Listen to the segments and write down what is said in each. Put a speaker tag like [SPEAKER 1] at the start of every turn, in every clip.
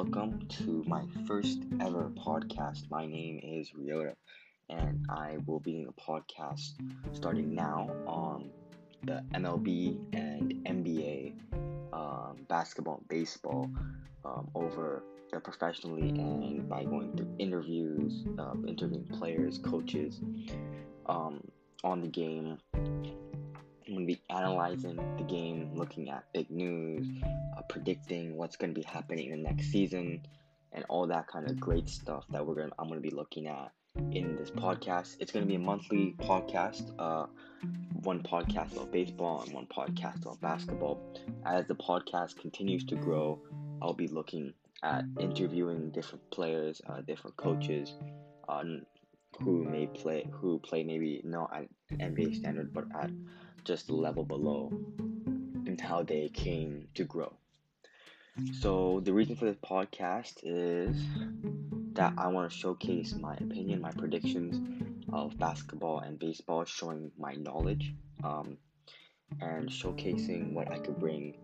[SPEAKER 1] welcome to my first ever podcast. My name is Ryota, and I will be doing a podcast starting now on the MLB and NBA, um, basketball, and baseball, um, over professionally and by going through interviews, uh, interviewing players, coaches um, on the game going to be analyzing the game, looking at big news, uh, predicting what's going to be happening in the next season, and all that kind of great stuff that we're going. I'm going to be looking at in this podcast. It's going to be a monthly podcast. Uh, one podcast about baseball and one podcast about basketball. As the podcast continues to grow, I'll be looking at interviewing different players, uh, different coaches, on who may play, who play maybe not at NBA standard, but at just the level below and how they came to grow. So, the reason for this podcast is that I want to showcase my opinion, my predictions of basketball and baseball, showing my knowledge um, and showcasing what I could bring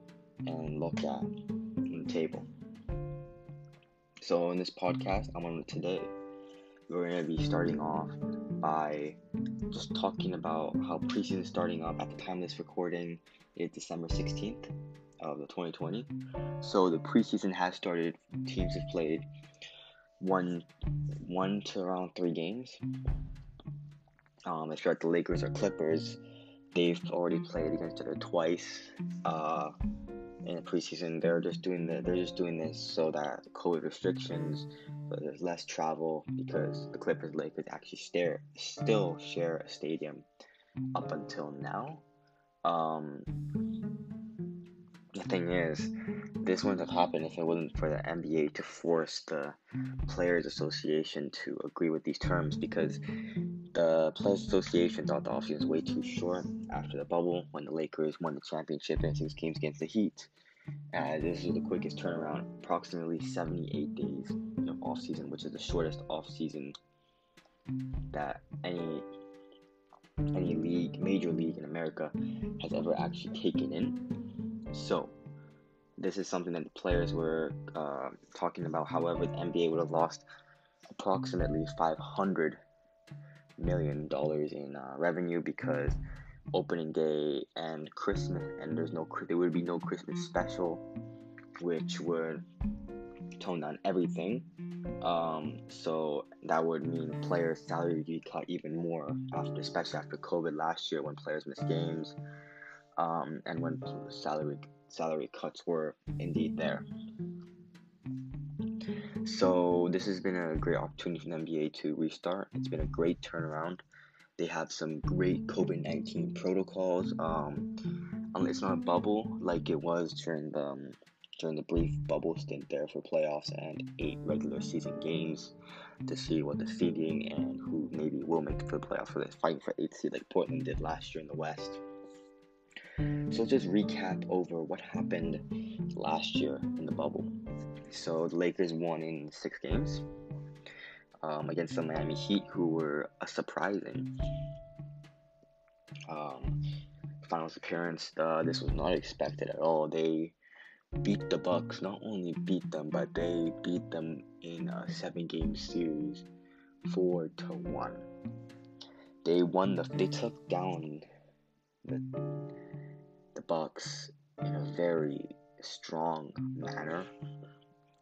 [SPEAKER 1] and look at on the table. So, in this podcast, I want today, we're going to be starting off by just talking about how preseason is starting up at the time of this recording is December 16th of the 2020. So the preseason has started. Teams have played one one to around three games. Um, if you're at the Lakers or Clippers, they've already played against each other twice. Uh, in preseason. They're just doing the, they're just doing this so that COVID restrictions, there's less travel because the Clippers Lakers actually stare, still share a stadium up until now. Um, the thing is, this wouldn't have happened if it wasn't for the NBA to force the Players Association to agree with these terms because the Players Association thought the offseason was way too short after the bubble when the Lakers won the championship in six games against the Heat. Uh, this is the quickest turnaround, approximately 78 days of offseason, which is the shortest offseason that any any league, major league in America, has ever actually taken in. So, this is something that the players were uh, talking about. However, the NBA would have lost approximately 500 million dollars in uh, revenue because opening day and Christmas, and there's no there would be no Christmas special, which would tone down everything. Um, so that would mean players' salary would be cut even more after, especially after COVID last year when players missed games, um, and when salary salary cuts were indeed there. So this has been a great opportunity for the NBA to restart. It's been a great turnaround. They have some great COVID 19 protocols. Um, it's not a bubble like it was during the um, during the brief bubble stint there for playoffs and eight regular season games to see what the seeding and who maybe will make the playoffs for this fighting for eight seed like Portland did last year in the West. So let's just recap over what happened last year in the bubble. So the Lakers won in six games um, against the Miami Heat, who were a surprising um, finals appearance. Uh, this was not expected at all. They beat the Bucks. Not only beat them, but they beat them in a seven-game series, four to one. They won the. They took down the mm. the Bucks in a very strong manner.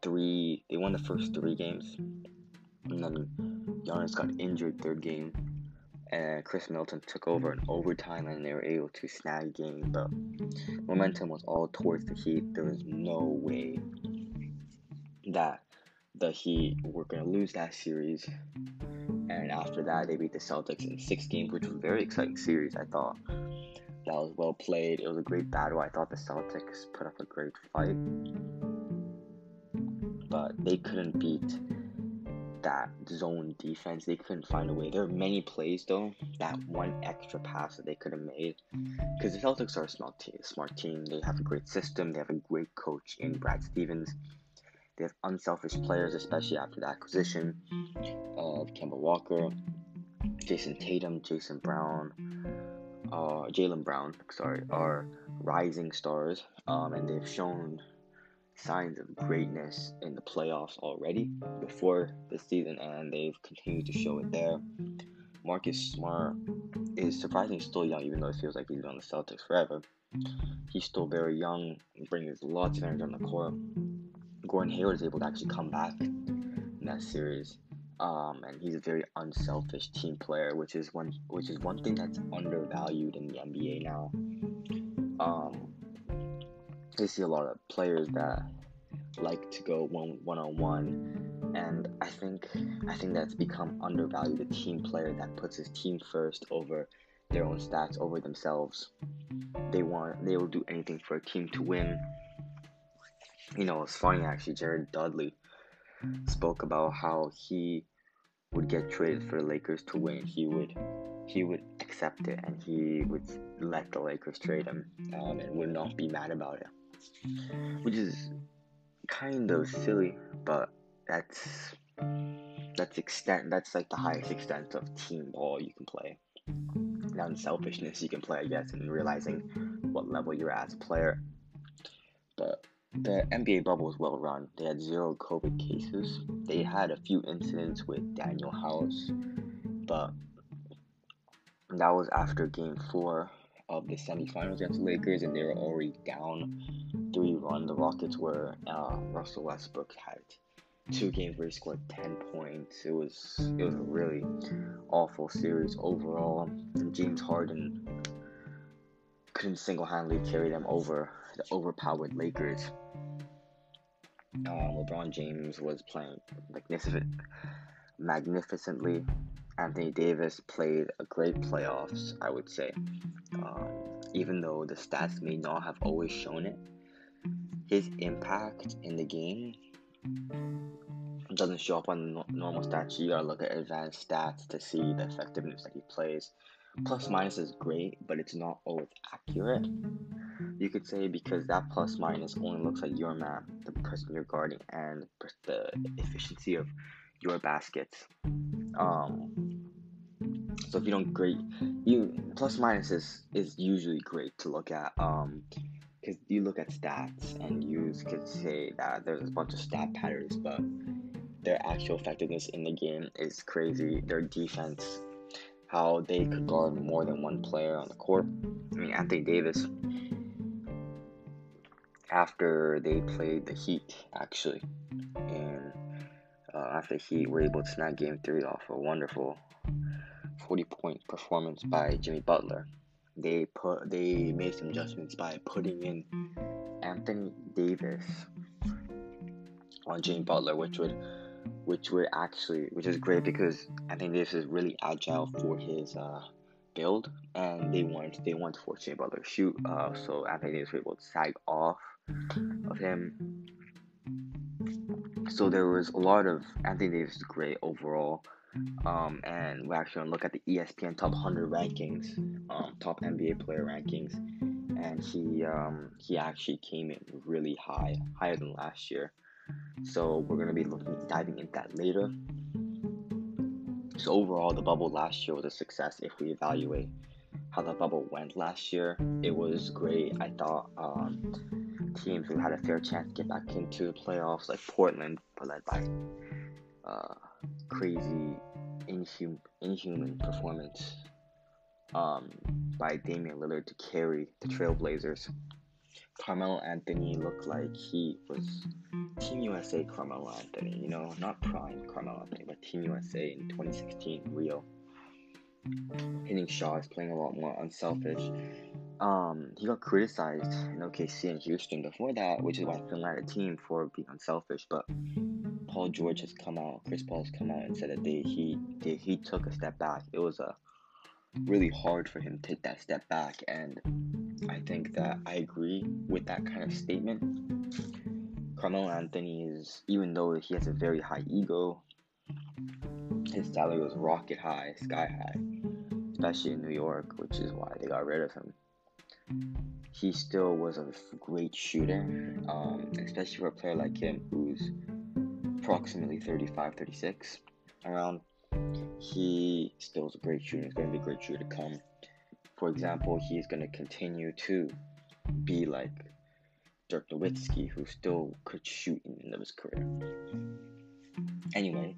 [SPEAKER 1] Three. They won the first three games and then Giannis got injured third game, and Khris Middleton took over in overtime, and they were able to snag a game. But momentum was all towards the Heat. There was no way that the Heat were going to lose that series. And after that, they beat the Celtics in six games, which was a very exciting series. I thought that was well played. It was a great battle. I thought the Celtics put up a great fight, but they couldn't beat that zone defense. They couldn't find a way. There are many plays though. That one extra pass that they could have made, because the Celtics are a smart team. Smart team. They have a great system. They have a great coach in Brad Stevens. They have unselfish players, especially after the acquisition of Kemba Walker, Jayson Tatum, Jason Brown, uh, Jaylen Brown. Sorry, are rising stars, um, and they've shown signs of greatness in the playoffs already before this season, and they've continued to show it there. Marcus Smart is surprisingly still young, even though it feels like he's been on the Celtics forever. He's still very young, brings lots of energy on the court. Gordon Hayward is able to actually come back in that series. Um, and he's a very unselfish team player, which is one which is one thing that's undervalued in the NBA now. Um, I see a lot of players that like to go one one on one, and I think I think that's become undervalued. A team player that puts his team first over their own stats, over themselves. They want they will do anything for a team to win. You know, it's funny actually. Jared Dudley spoke about how he would get traded for the Lakers to win. He would he would accept it and he would let the Lakers trade him um, and would not be mad about it, which is kind of silly, but that's that's extent that's like the highest extent of team ball you can play. Now, in selfishness you can play, I guess, and realizing what level you're at as a player. But the NBA bubble was well run. They had zero COVID cases. They had a few incidents with Danuel House, but that was after game four of the semifinals against the Lakers, and they were already down 3 1. The Rockets were, uh, Russell Westbrook had two games where he scored 10 points. It was, it was a really awful series overall. And James Harden couldn't single handedly carry them over the overpowered Lakers. Um, LeBron James was playing magnificent, magnificently. Anthony Davis played a great playoffs, I would say. Um, even though the stats may not have always shown it, his impact in the game doesn't show up on normal stats. You gotta look at advanced stats to see the effectiveness that he plays. Plus minus is great, but it's not always accurate you could say because that plus minus only looks at your map, the person you're guarding, and the efficiency of your baskets. Um, so if you don't great, you plus minus is is usually great to look at. Um, because you look at stats and you could say that there's a bunch of stat patterns, but their actual effectiveness in the game is crazy. Their defense, how they could guard more than one player on the court. I mean, Anthony Davis after they played the Heat, actually. And uh, after Heat were able to snag game three off a wonderful 40 point performance by Jimmy Butler. They put they made some adjustments by putting in Anthony Davis on Jimmy Butler, which would which would actually which is great because I think this is really agile for his uh, build, and they want they want force Jimmy Butler shoot. Uh, so Anthony Davis was able to sag off of him. So there was a lot of Anthony Davis is great overall. Um, and we're actually gonna look at the ESPN top 100 rankings, um, top NBA player rankings, and he um, he actually came in really high, higher than last year. So we're gonna be looking diving into that later. So overall, the bubble last year was a success if we evaluate how the bubble went last year. It was great. I thought um, teams who had a fair chance to get back into the playoffs, like Portland, but led by uh, crazy, inhum- inhuman performance um, by Damian Lillard to carry the Trailblazers. Carmelo Anthony looked like he was Team USA Carmelo Anthony, you know, not prime Carmelo Anthony, but Team USA in 2016 Rio. Hitting shots, playing a lot more unselfish, um, he got criticized in OKC and Houston before that, which is why Finland a team for being unselfish. But Paul George has come out, Chris Paul has come out and said that they he they, he took a step back. It was a really hard for him to take that step back, and I think that I agree with that kind of statement. Carmelo Anthony is, even though he has a very high ego, his salary was rocket high, sky high, especially in New York, which is why they got rid of him he still was a great shooter, um, especially for a player like him who's approximately 35, 36 around. He still is a great shooter. He's going to be a great shooter to come. For example, he's going to continue to be like Dirk Nowitzki, who still could shoot in the end of his career. Anyway,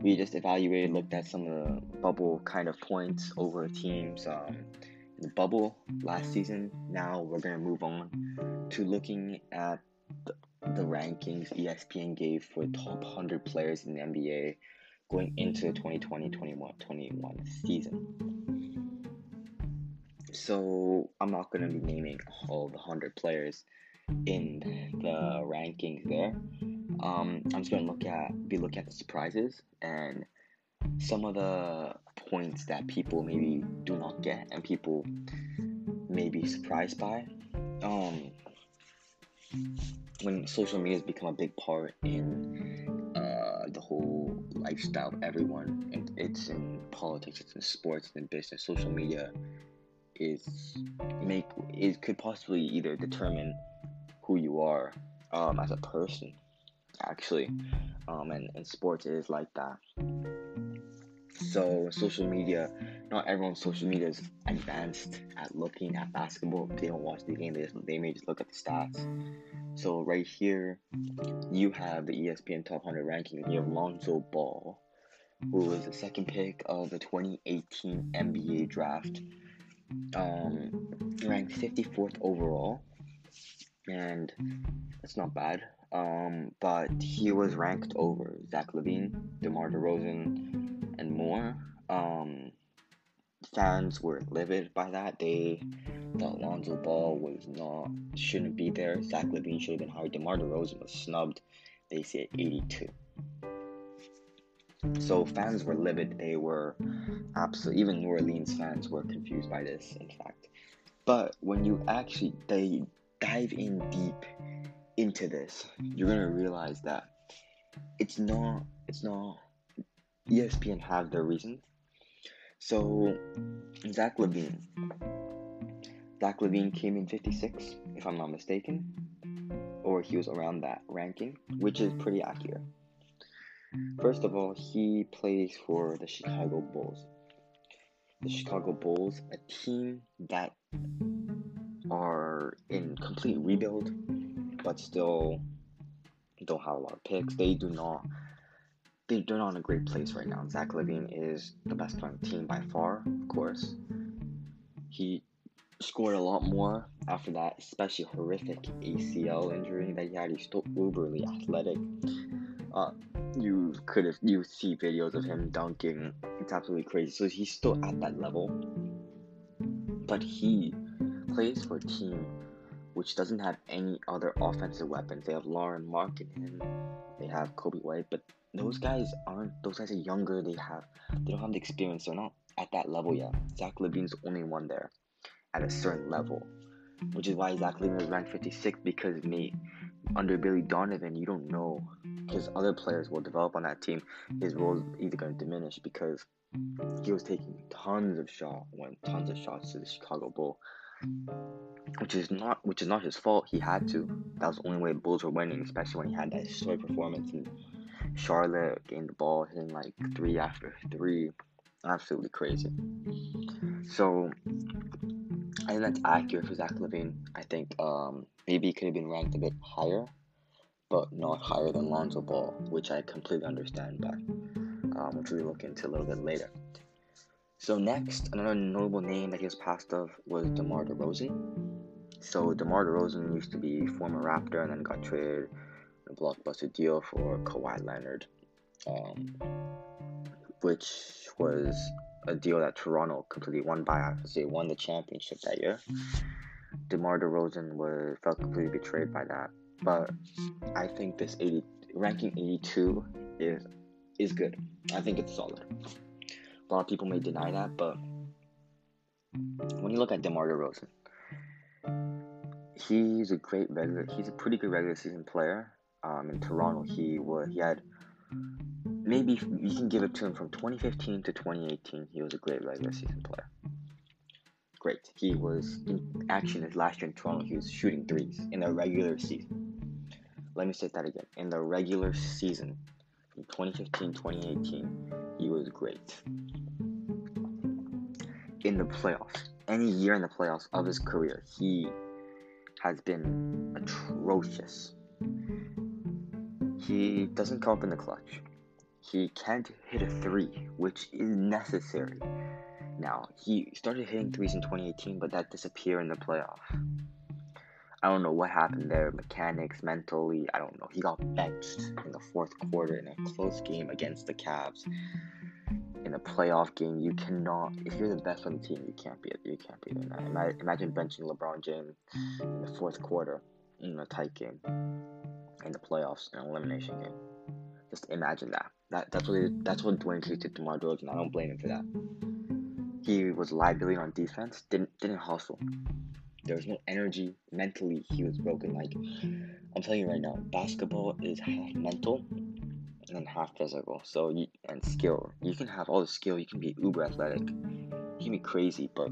[SPEAKER 1] we just evaluated, looked at some of the bubble kind of points over teams um, in the bubble last season. Now we're going to move on to looking at the, the rankings ESPN gave for top 100 players in the NBA going into the 2020 21 21 season. So I'm not going to be naming all the 100 players in the rankings there. Um, I'm just going to look at be looking at the surprises and some of the points that people maybe do not get and people may be surprised by. Um, when social media has become a big part in uh, the whole lifestyle of everyone, and it's in politics, it's in sports, it's in business. Social media is make it could possibly either determine who you are um, as a person, actually, um, and and sports is like that. So social media, not everyone's social media is advanced at looking at basketball. They don't watch the game. They just, they may just look at the stats. So right here, you have the ESPN Top 100 ranking. You have Lonzo Ball, who was the second pick of the 2018 NBA draft, um, ranked 54th overall, and that's not bad. Um, but he was ranked over Zach LaVine, DeMar DeRozan, and more. Um, fans were livid by that. They thought Lonzo Ball was not shouldn't be there. Zach LaVine should have been hired. DeMar DeRozan was snubbed. They say 82. So fans were livid. They were absolutely even New Orleans fans were confused by this. In fact, but when you actually they dive in deep into this, you're gonna realize that it's not it's not ESPN have their reasons. So Zach LaVine. Zach LaVine came in 56, if I'm not mistaken, or he was around that ranking, which is pretty accurate. First of all, he plays for the Chicago Bulls. The Chicago Bulls, a team that are in complete rebuild, but still don't have a lot of picks. They do not. They, they're not in a great place right now. Zach LaVine is the best on the team by far, of course. He scored a lot more after that, especially horrific ACL injury that he had. He's still uberly athletic. Uh, you could have you see videos of him dunking. It's absolutely crazy. So he's still at that level, but he plays for a team which doesn't have any other offensive weapons. They have Lauri Markkanen, they have Coby White, but those mm. guys aren't. Those guys are younger. They have they don't have the experience. They're not at that level yet. Zach LaVine's the only one there at a certain level, which is why Zach LaVine is ranked 56 because me under Billy Donovan, you don't know because other players will develop on that team. His role is either going to diminish because he was taking tons of shots, went tons of shots to the Chicago Bull, which is not which is not his fault. He had to. That was the only way the Bulls were winning, especially when he had that historic performance in Charlotte, getting the ball, hitting like three after three, absolutely crazy. So I think that's accurate for Zach LaVine. I think um, maybe he could have been ranked a bit higher, but not higher than Lonzo Ball, which I completely understand by, um, which we'll look into a little bit later. So next, another notable name that he was passed of was DeMar DeRozan. So DeMar DeRozan used to be former Raptor and then got traded a blockbuster deal for Kawhi Leonard, um, which was a deal that Toronto completely won by. I say won the championship that year. DeMar DeRozan was felt completely betrayed by that, but I think this 80 ranking 82 is is good. I think it's solid. A lot of people may deny that, but when you look at DeMar DeRozan, he's a great regular. He's a pretty good regular season player. Um, in Toronto, he was he had maybe you can give it to him from 2015 to 2018. He was a great regular season player. Great. He was in action his last year in Toronto. He was shooting threes in the regular season. Let me say that again. In the regular season, from 2015 2018, he was great. In the playoffs, any year in the playoffs of his career, he has been atrocious. He doesn't come up in the clutch. He can't hit a three, which is necessary. Now, he started hitting threes in 2018, but that disappeared in the playoffs. I don't know what happened there, mechanics, mentally, I don't know. He got benched in the fourth quarter in a close game against the Cavs. In a playoff game, you cannot. If you're the best on the team, you can't be. You can't be that. Imagine benching LeBron James in the fourth quarter in a tight game in the playoffs, in an elimination game. Just imagine that. That that's what that's what Dwane Casey did to DeMar DeRozan. I don't blame him for that. He was liability on defense. Didn't didn't hustle. There was no energy. Mentally, he was broken. Like I'm telling you right now, basketball is half mental and half physical. So you, and mm-hmm. skill. You can have all the skill. You can be uber athletic. You can be crazy, but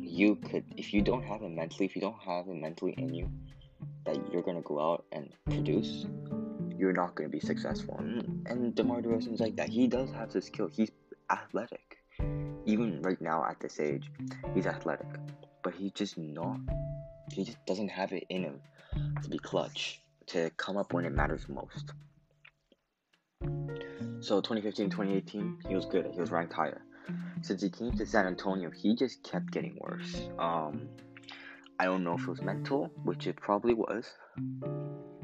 [SPEAKER 1] you could if you don't have it mentally. If you don't have it mentally in you, that you're gonna go out and produce, you're not gonna be successful. And, and DeMar DeRozan's like that. He does have the skill. He's athletic. Even right now at this age, he's athletic, but he just not. He just doesn't have it in him to be clutch, to come up when it matters most. So 2015, 2018, he was good. He was ranked higher. Since he came to San Antonio, he just kept getting worse. Um, I don't know if it was mental, which it probably was.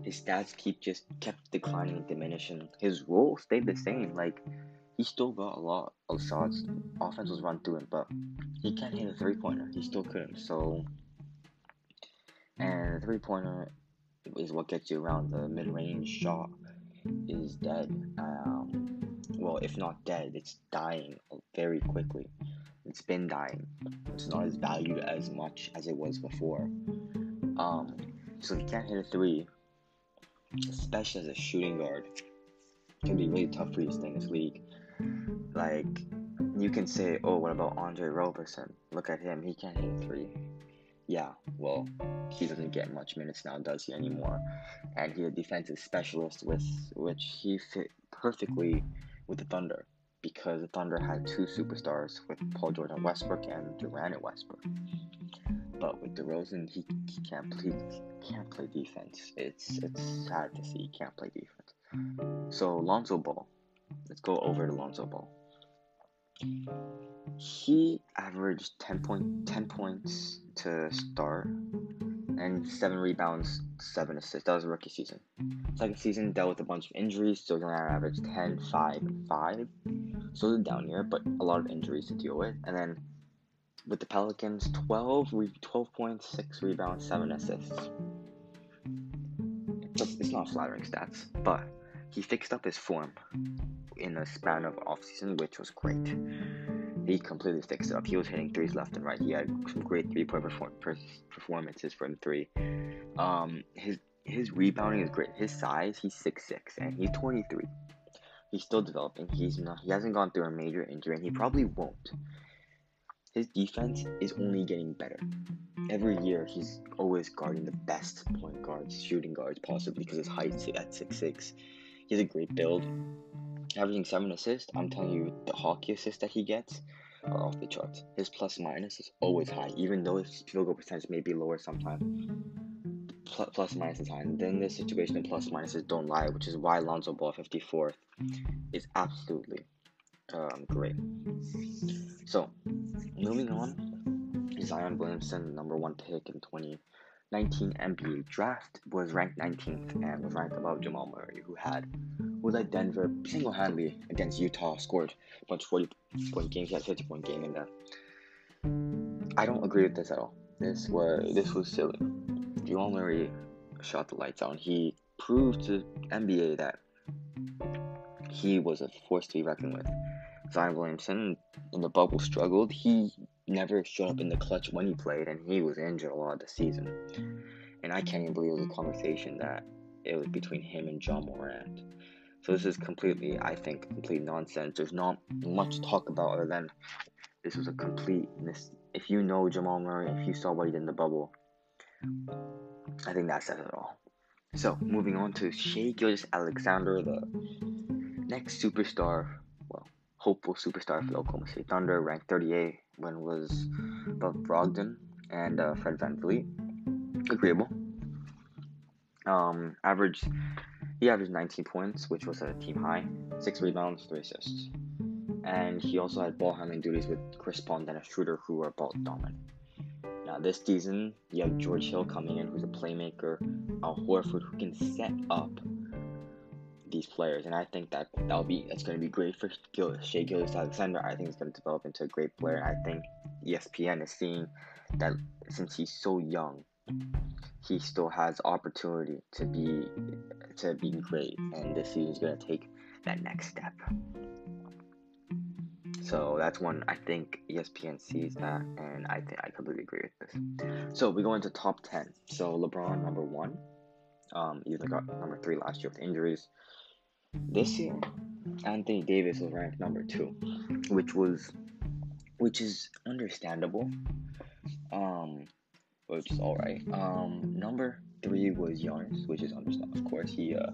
[SPEAKER 1] His stats keep just kept declining and diminishing. His role stayed the same. Like he still got a lot of shots. Offense was run through him, but he can't hit a three pointer. He still couldn't. So, and the three pointer is what gets you around. The mid range shot is dead. Um, well, if not dead, it's dying very quickly. It's been dying. It's not as valued as much as it was before. Um, so if you can't hit a three, especially as a shooting guard, can be really tough for you to stay in this league. Like, you can say, oh, what about Andre Roberson? Look at him, he can't hit a three. Yeah, well, he doesn't get much minutes now, does he anymore? And he's a defensive specialist, with which he fit perfectly with the Thunder because the Thunder had two superstars with Paul George and Westbrook and Durant and Westbrook. But with DeRozan, he, he can't play can't play defense. It's it's sad to see he can't play defense. So Lonzo Ball, let's go over to Lonzo Ball. He averaged 10, point, 10 points to start and 7 rebounds, 7 assists. That was a rookie season. Second season dealt with a bunch of injuries, so he only averaged 10, 5, 5. So it's down year, but a lot of injuries to deal with. And then with the Pelicans, 12, 12 points, 6 rebounds, 7 assists. It's not flattering stats, but he fixed up his form in a span of offseason, which was great. He completely fixed it up. He was hitting threes left and right. He had some great three point perform- performances from three. Um, his his rebounding is great. His size, he's six six, and he's 23. He's still developing. He's not. He hasn't gone through a major injury, and he probably won't. His defense is only getting better. Every year, he's always guarding the best point guards, shooting guards, possibly because his height's at six six. He has a great build. Averaging 7 assists, I'm telling you, the hockey assists that he gets are off the charts. His plus minus is always high, even though his field goal percentage may be lower sometimes. Plus, plus minus is high. And then this situation, the plus minuses don't lie, which is why Lonzo Ball 54th is absolutely um, great. So, moving on, Zion Williamson, number one pick in 20. 19 NBA draft was ranked 19th and was ranked above Jamal Murray, who had who led Denver single-handedly against Utah, scored a bunch of 40-point games, he had a 50-point game in there. I don't agree with this at all. This was this was silly. Jamal Murray shot the lights out. He proved to NBA that he was a force to be reckoned with. Zion Williamson in the bubble struggled. He never showed up in the clutch when he played, and he was injured a lot the season. And I can't even believe it was a conversation that it was between him and Ja Morant. So this is completely, I think, complete nonsense. There's not much to talk about other than this was a complete mis- If you know Jamal Murray, if you saw what he did in the bubble, I think that says it all. So moving on to Shai Gilgeous-Alexander, the next superstar, well, hopeful superstar for the Oklahoma City Thunder, ranked 38 when was above Brogdon and uh, Fred VanVleet. agreeable. Um, average he averaged 19 points, which was a team high, six rebounds, three assists, and he also had ball handling duties with Chris Paul and Dennis Schroeder, who are both dominant. Now this season, you have George Hill coming in, who's a playmaker, Al Horford, who can set up these players, and I think that that'll be that's going to be great for Gil, Shai Gilgeous-Alexander. I think he's going to develop into a great player, I think ESPN is seeing that since he's so young, he still has opportunity to be to be great, and this season's going to take that next step. So that's one I think ESPN sees that, and I think I completely agree with this. So we go into top ten. So LeBron number one, um, he even got number three last year with injuries. This year, Anthony Davis was ranked number two, which was, which is understandable, um, which is all right. Um, number three was Giannis, which is understandable. Of course, he uh,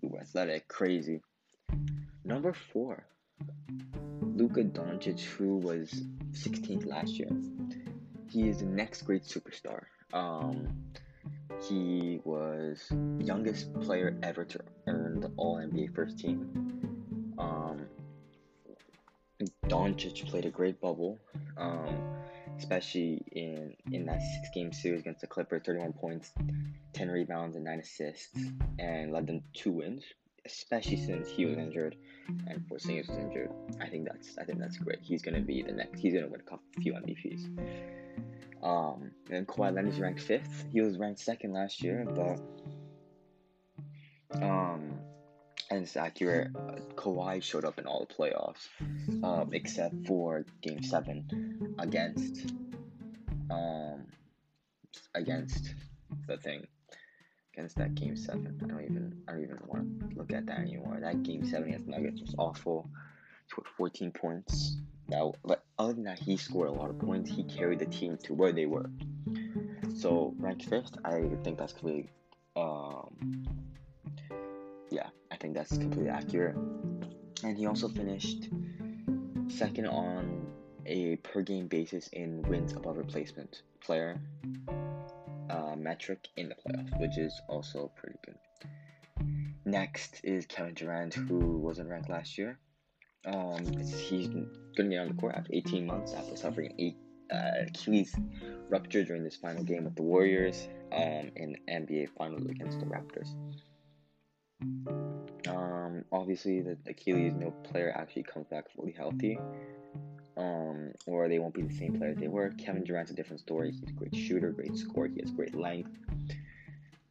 [SPEAKER 1] he was athletic, crazy. Number four, Luka Doncic, who was 16th last year. He is the next great superstar. Um, he was youngest player ever to earn the All NBA first team. Um, Doncic played a great bubble, um, especially in in that six game series against the Clippers. Thirty one points, ten rebounds, and nine assists, and led them two wins. Especially since he was injured and Porzingis was injured, I think that's I think that's great. He's gonna be the next. He's gonna win a few MVPs. Um, and Kawhi Leonard's ranked fifth. He was ranked second last year, but um, and it's accurate. Kawhi showed up in all the playoffs, um, except for Game Seven against um against the thing against that Game Seven. I don't even I don't even want to look at that anymore. That Game Seven against Nuggets was awful. Scored 14 points. Now, but other than that, he scored a lot of points. He carried the team to where they were. So ranked fifth, I think that's completely, um, yeah, I think that's completely accurate. And he also finished second on a per game basis in wins above replacement player uh, metric in the playoffs, which is also pretty good. Next is Kevin Durant, who wasn't ranked last year. Um, he's going to get on the court after 18 months after suffering eight uh, Achilles rupture during this final game with the Warriors um, in NBA Finals against the Raptors. Um, obviously, the Achilles, no player actually comes back fully healthy, um, or they won't be the same players they were. Kevin Durant's a different story. He's a great shooter, great scorer. He has great length.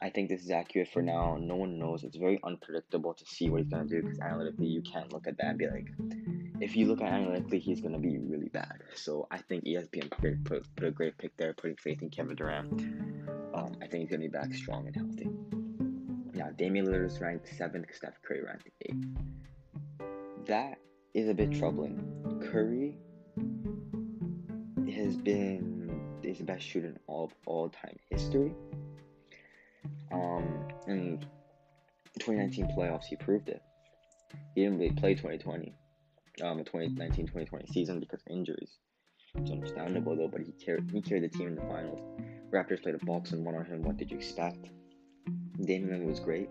[SPEAKER 1] I think this is accurate for now. No one knows. It's very unpredictable to see what he's gonna do because analytically you can't look at that and be like, if you look at analytically, he's gonna be really bad. So I think ESPN put, put, put a great pick there, putting faith in Kevin Durant. Um, I think he's gonna be back strong and healthy. Now Damian Lillard is ranked seventh, Steph Curry ranked eighth. That is a bit troubling. Curry has been is the best shooter in all of all time history. Um, in 2019 playoffs, he proved it. He didn't really play 2020, um, the 2019-2020 season because of injuries. It's understandable though, but he carried he carried the team in the finals. Raptors played a box and won on him. What did you expect? Damian was great.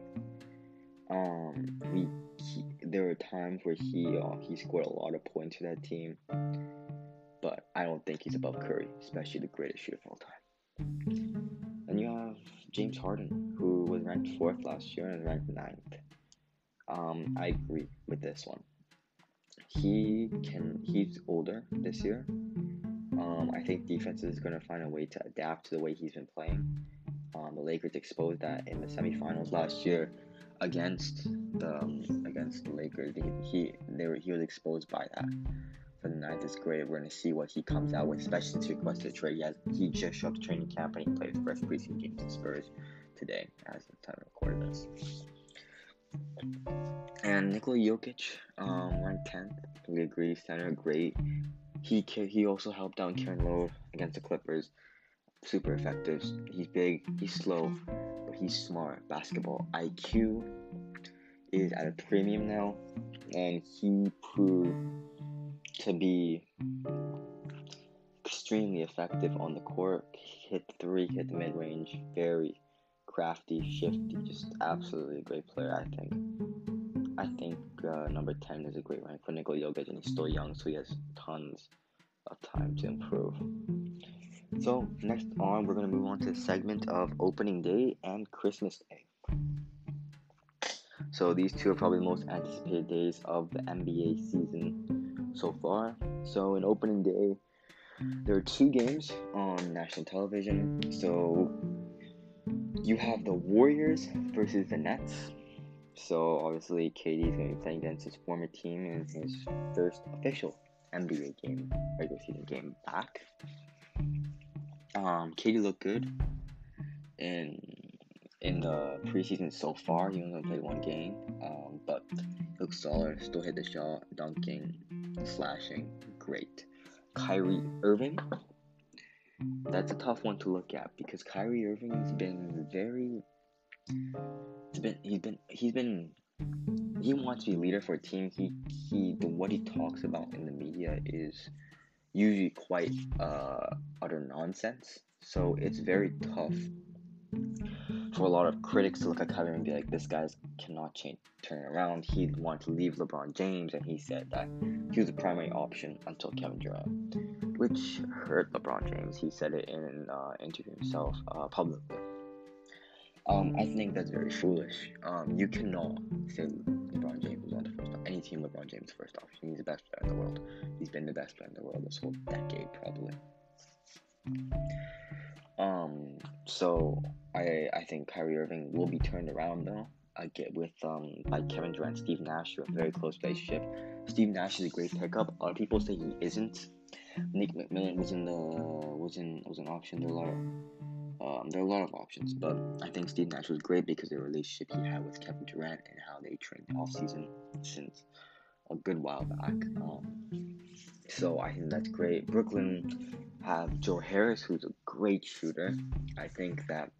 [SPEAKER 1] Um, we he, there were times where he uh, he scored a lot of points for that team, but I don't think he's above Curry, especially the greatest shooter of all time. And you have James Harden, who was ranked fourth last year and ranked ninth. Um, I agree with this one. He can. He's older this year. Um, I think defense is going to find a way to adapt to the way he's been playing. Um, the Lakers exposed that in the semifinals last year against the um, against the Lakers. He, he they were he was exposed by that. For the ninth is great. We're gonna see what he comes out with, especially to request a trade. He has he just showed up to training camp and he played his first preseason games in Spurs today, as the time of recording this. And Nikola Jokic, um, ranked tenth. We agree, center, great. He he also helped out Kevin Love against the Clippers. Super effective. He's big. He's slow, but he's smart. Basketball IQ is at a premium now, and he proved to be extremely effective on the court. Hit three, hit the mid range. Very crafty, shifty, just absolutely a great player. I think. I think uh, number ten is a great rank for Nikola Jokic, and he's still young, so he has tons of time to improve. So next on, we're gonna move on to the segment of opening day and Christmas day. So these two are probably the most anticipated days of the NBA season so far. So in opening day, there are two games on national television. So you have the Warriors versus the Nets. So obviously, KD is going to be playing against his former team in his first official NBA game, regular season game back. Um, KD looked good in in the preseason so far. He only played one game, um, but looked solid. Still hit the shot, dunking, slashing, great. Kyrie Irving. That's a tough one to look at because Kyrie Irving has been very. He's been he's been he's been he wants to be leader for a team. He he the what he talks about in the media is usually quite uh utter nonsense. So it's very tough for a lot of critics to look at Kyrie and be like, this guy's cannot change, turn around. He wanted to leave LeBron James, and he said that he was the primary option until Kevin Durant, which hurt LeBron James. He said it in an uh, interview himself uh, publicly. Um, I think that's very foolish. Um, you cannot say LeBron James was not the first. Any team, LeBron James first option. He's the best player in the world. He's been the best player in the world this whole decade, probably. Um, so I I think Kyrie Irving will be turned around though. I get with um by Kevin Durant, and Steve Nash, a very close relationship. Steve Nash is a great pickup. A lot of people say he isn't. Nick McMillan was in the was in was an option. There are a lot of um, there are a lot of options, but I think Steve Nash was great because of the relationship he had with Kevin Durant and how they trained off season since a good while back. Um, so I think that's great. Brooklyn have Joe Harris, who's a great shooter. I think that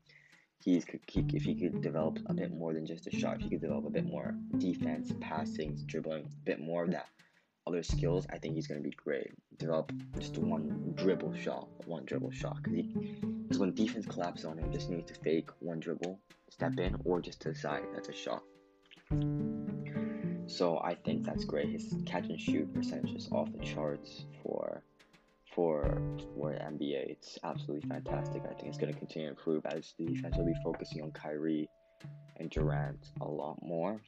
[SPEAKER 1] he's he, if he could develop a bit more than just a shot, if he could develop a bit more defense, passing, dribbling, a bit more of that other skills, I think he's going to be great. Develop just one dribble shot, one dribble shot. Because when defense collapses on him, just needs to fake one dribble, step in, or just to. That's a shot. So I think that's great. His catch and shoot percentage is off the charts for for for NBA. It's absolutely fantastic. I think it's going to continue to improve as the defense will be focusing on Kyrie and Durant a lot more.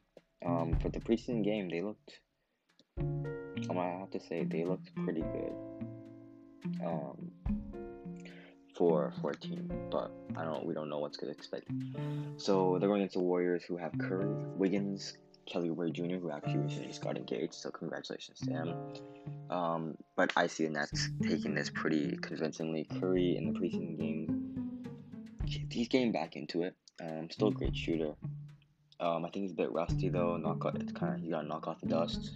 [SPEAKER 1] Um, for the preseason game, they looked. Um, I have to say they looked pretty good. Um, for for a team, but I don't. We don't know what's going to expect. So they're going the Warriors, who have Curry, Wiggins, Kelly Oubre Jr., who actually recently just got engaged, so congratulations to him. Um, but I see the Nets taking this pretty convincingly. Curry in the preseason game, he's getting back into it. Um, still a great shooter. Um, I think he's a bit rusty though. Knock off, it's kind of he got knock off the dust.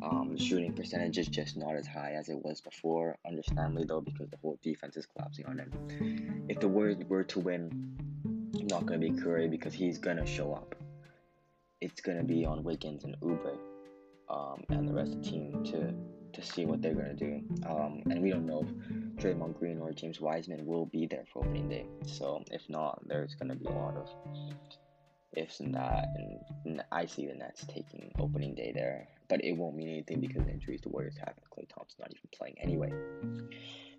[SPEAKER 1] Um, the shooting percentage is just not as high as it was before. Understandably though, because the whole defense is collapsing on him. If the Warriors were to win, not gonna be Curry because he's gonna show up it's gonna be on Wiggins and Oubre um, and the rest of the team to to see what they're gonna do. Um, and we don't know if Draymond Green or James Wiseman will be there for opening day. So if not, there's gonna be a lot of ifs and that. And I see the Nets taking opening day there, but it won't mean anything because the injuries the Warriors have. Klay Thompson not even playing anyway.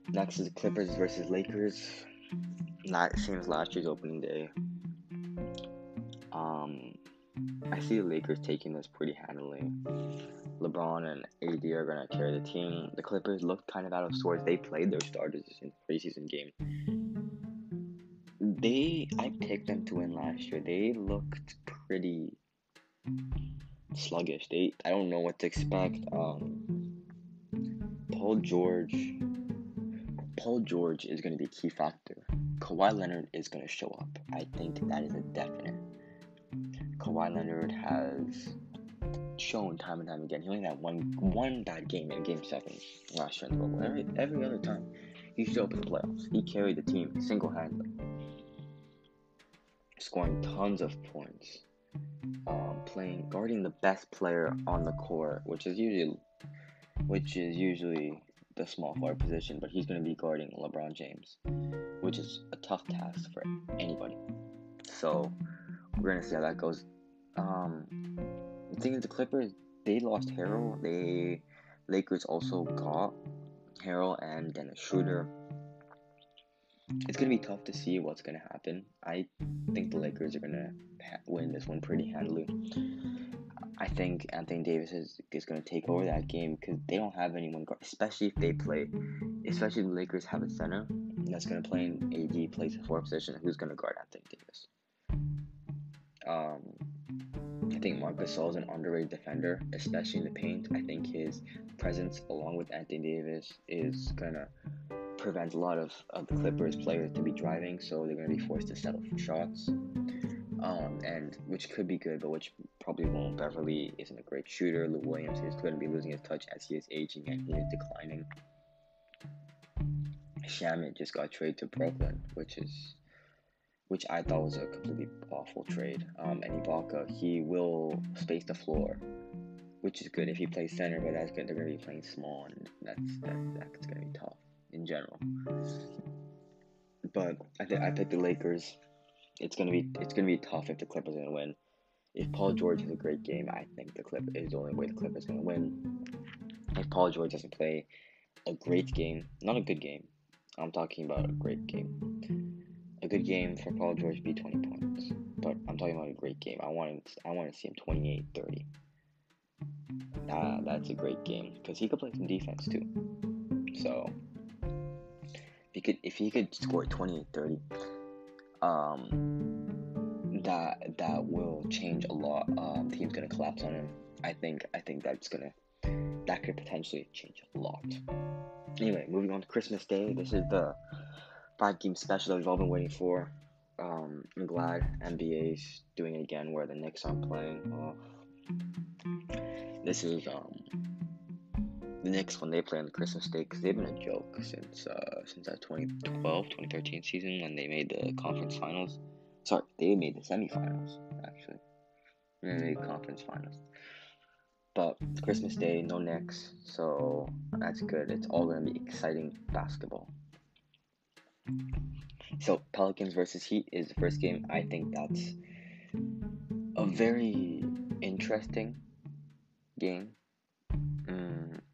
[SPEAKER 1] Next is Clippers versus Lakers. Same as last year's opening day. Um, I see the Lakers taking this pretty handily. LeBron and AD are to carry the team. The Clippers looked kind of out of sorts. They played their starters in the preseason game. They, I picked them to win last year. They looked pretty sluggish. They, I don't know what to expect. Um, Paul George, Paul George is to be a key factor. Kawhi Leonard is to show up. I think that is a definite. Kawhi Leonard has shown time and time again. He only had one one bad game in Game Seven last year in the bubble. Every every other time, he showed up in the playoffs. He carried the team single handedly, scoring tons of points, um, playing guarding the best player on the court, which is usually which is usually the small forward position, but he's going to be guarding LeBron James, which is a tough task for anybody. So we're to see how that goes. Um, the thing is, the Clippers they lost Harrell. They Lakers also got Harrell and Dennis Schroeder. It's gonna be tough to see what's gonna happen. I think the Lakers are gonna ha- win this one pretty handily. I think Anthony Davis is, is to take over that game because they don't have anyone, guard, especially if they play, especially if the Lakers have a center that's to play in AD plays a four position. Who's to guard Anthony Davis? Um, I think Marc Gasol is an underrated defender, especially in the paint. I think his presence, along with Anthony Davis, is to prevent a lot of, of the Clippers players to be driving, so they're to be forced to settle for shots um, and which could be good, but which probably won't. Beverley isn't a great shooter. Lou Williams is going to be losing his touch as he is aging and he is declining. Shamet just got traded to Brooklyn, which is which I thought was a completely awful trade. Um, and Ibaka, he will space the floor, which is good if he plays center, but that's good. They're going to be playing small, and that's that, that's going to be tough in general. But I think I picked the Lakers it's gonna be it's gonna be tough if the Clippers are gonna win. If Paul George has a great game, I think the Clip is the only way the Clippers gonna win. If Paul George doesn't play a great game, not a good game, I'm talking about a great game. A good game for Paul George be 20 points, but I'm talking about a great game. I want I want to see him 28, 30. Uh, that's a great game because he could play some defense too. So if he could if he could score 28, 30 um, that that will change a lot. Um, team's gonna collapse on him. I think I think that's gonna that could potentially change a lot. Anyway, moving on to Christmas Day. This is the five game special that we've all been waiting for. Um, I'm glad NBA's doing it again where the Knicks aren't playing. This is um the Knicks when they play on the Christmas Day because they've been a joke since uh, since that 2012 2013 season when they made the conference finals. Sorry, they made the semifinals actually. They made conference finals. But Christmas Day, no Knicks, so that's good. It's all gonna be exciting basketball. So Pelicans versus Heat is the first game. I think that's a very interesting game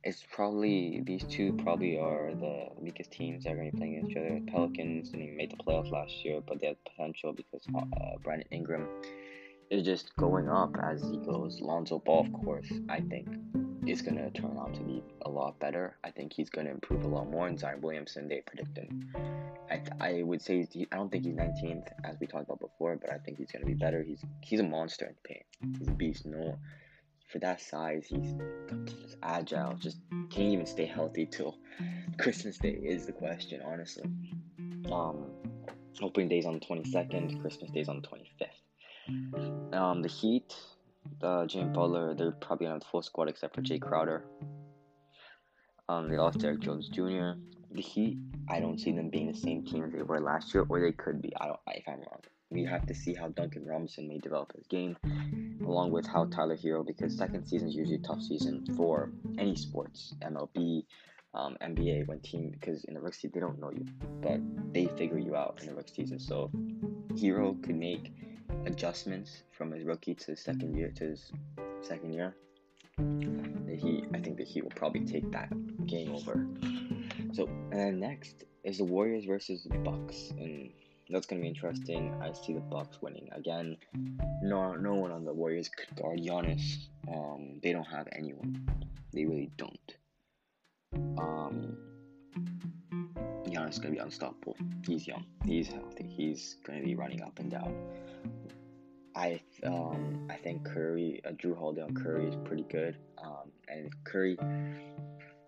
[SPEAKER 1] it's probably these two probably are the weakest teams that are going to be playing against each other. Pelicans didn't even make the playoffs last year, but they have potential because uh, Brandon Ingram is just going up as he goes. Lonzo Ball, of course, I think is going to turn out to be a lot better. I think he's going to improve a lot more. And Zion Williamson, they predicted. I, I would say I don't think he's 19th as we talked about before, but I think he's going to be better. He's he's a monster in paint. He's a beast. No for that size, he's just agile. Just can't even stay healthy till Christmas Day is the question, honestly. Um, opening day's on the 22nd, Christmas Day's on the 25th. Um, the Heat, uh, Jimmy Butler, they're probably on the full squad except for Jae Crowder. Um, they lost Derrick Jones Jr. The Heat, I don't see them being the same team as they were last year, or they could be. I don't. If I'm wrong, we have to see how Duncan Robinson may develop his game, along with how Tyler Herro, because second season is usually a tough season for any sports, MLB, um, NBA, when team, because in the rookie season they don't know you, but they figure you out in the rookie season. So Herro could make adjustments from his rookie to his second year to his second year. The Heat, I think the Heat will probably take that game over. So, and next is the Warriors versus the Bucks, and that's gonna be interesting. I see the Bucks winning again. No, no one on the Warriors could guard Giannis. Um, they don't have anyone. They really don't. Um, Giannis is gonna be unstoppable. He's young. He's healthy. He's gonna be running up and down. I um I think Curry, uh, Jrue Holiday on Curry is pretty good. Um, and Curry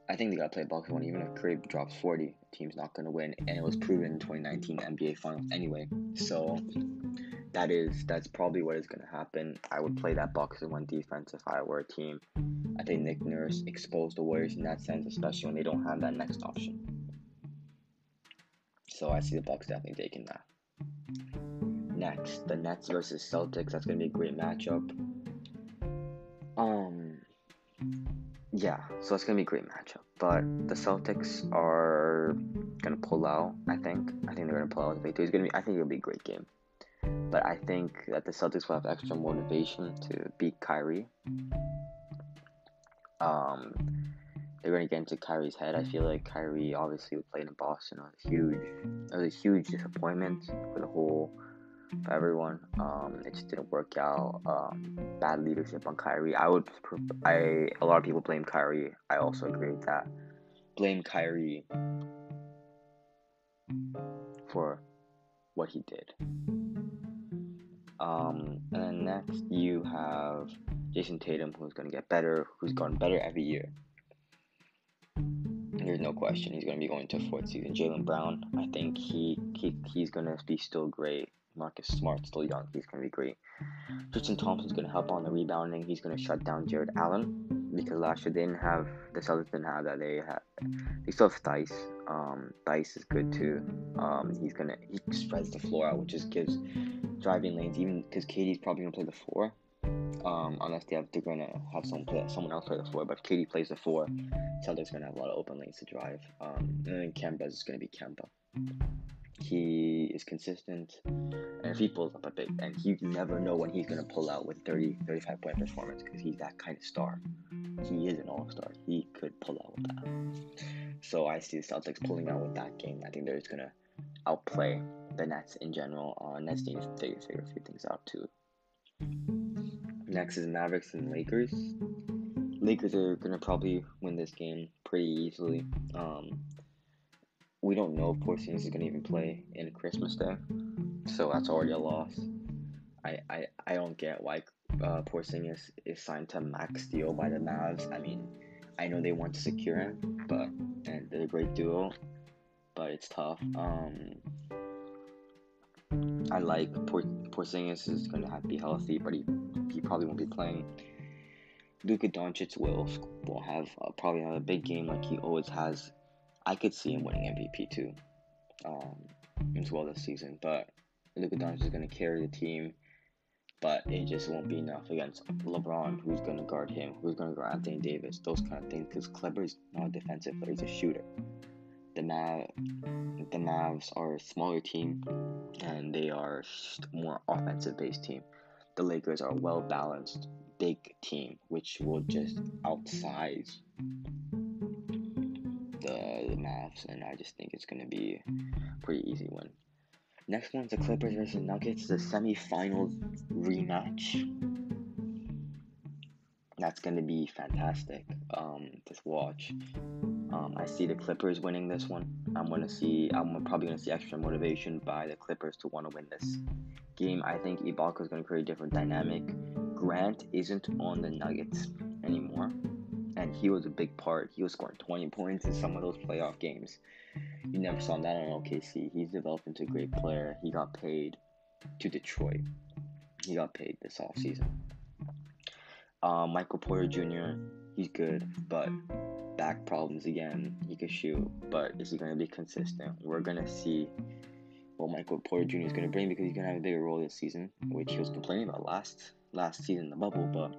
[SPEAKER 1] I think they got to play box one. Even if Curry drops 40, the team's not going to win. And it was proven in 2019 NBA Finals anyway. So that is that's probably what is going to happen. I would play that box one defense if I were a team. I think Nick Nurse exposed the Warriors in that sense, especially when they don't have that next option. So I see the Bucks definitely taking that. Next, the Nets versus Celtics. That's to be a great matchup. Um, yeah, so it's gonna be a great matchup. but the Celtics are gonna pull out. I think. I think they're gonna pull out. The victory. It's gonna be. I think it'll be a great game. But I think that the Celtics will have extra motivation to beat Kyrie. Um, they're going to get into Kyrie's head. I feel like Kyrie obviously would play in Boston. It was a huge, it was a huge disappointment for the whole, for everyone. Um, it just didn't work out. Um, bad leadership on Kyrie. I would, I a lot of people blame Kyrie. I also agree with that. Blame Kyrie for what he did. Um, and then next you have Jayson Tatum, who's going to get better, who's gotten better every year. There's no question he's going to be going to fourth season. Jaylen Brown, I think he, he he's going to be still great. Marcus Smart, still young, he's going to be great. Tristan Thompson's going to help on the rebounding. He's going to shut down Jarrett Allen because last year they didn't have the Celtics didn't have that. They had they still have Theis. Um, Theis is good too. Um, he's gonna he spreads the floor out, which just gives driving lanes. Even because KD's probably gonna play the four, um, unless they have they're gonna have someone play someone else play the four. But if KD plays the four, Celtics gonna have a lot of open lanes to drive. Um, and then Kemba is gonna be Kemba. He is consistent, and if he pulls up a big, and you never know when he's gonna pull out with 30, 35 point performance because he's that kind of star. He is an all star. He could pull out with that. So I see the Celtics pulling out with that game. I think they're just gonna outplay the Nets in general. Uh, Nets need to figure, figure a few things out too. Next is Mavericks and Lakers. Lakers are gonna probably win this game pretty easily. Um, we don't know if Porzingis is gonna even play in Christmas Day, so that's already a loss. I I, I don't get why uh, Porzingis is signed to max deal by the Mavs. I mean, I know they want to secure him, but and they're a great duo, but it's tough. Um, I like Por- Porzingis is going to be healthy, but he, he probably won't be playing. Luka Doncic will will have uh, probably another big game like he always has. I could see him winning MVP too, um, as well this season. But Luka Doncic is going to carry the team, but it just won't be enough against LeBron, who's going to guard him, who's going to guard Anthony Davis, those kind of things. Because Kleber's not a defensive player; he's a shooter the Mav the Mavs are a smaller team and they are more offensive based team. The Lakers are a well balanced big team which will just outsize the, the Mavs and I just think it's gonna be a pretty easy win. Next one's the Clippers versus Nuggets, the semi-final rematch that's going to be fantastic um, to watch. Um, I see the Clippers winning this one. I'm going to see. I'm probably going to see extra motivation by the Clippers to want to win this game. I think Ibaka is going to create a different dynamic. Grant isn't on the Nuggets anymore, and he was a big part. He was scoring 20 points in some of those playoff games. You never saw that on OKC. He's developed into a great player. He got paid to Detroit. He got paid this off season. Um, Michael Porter Jr. He's good, but back problems again. He can shoot, but is he going to be consistent? We're going to see what Michael Porter Jr. is going to bring because he's going to have a bigger role this season, which he was complaining about last last season in the bubble. But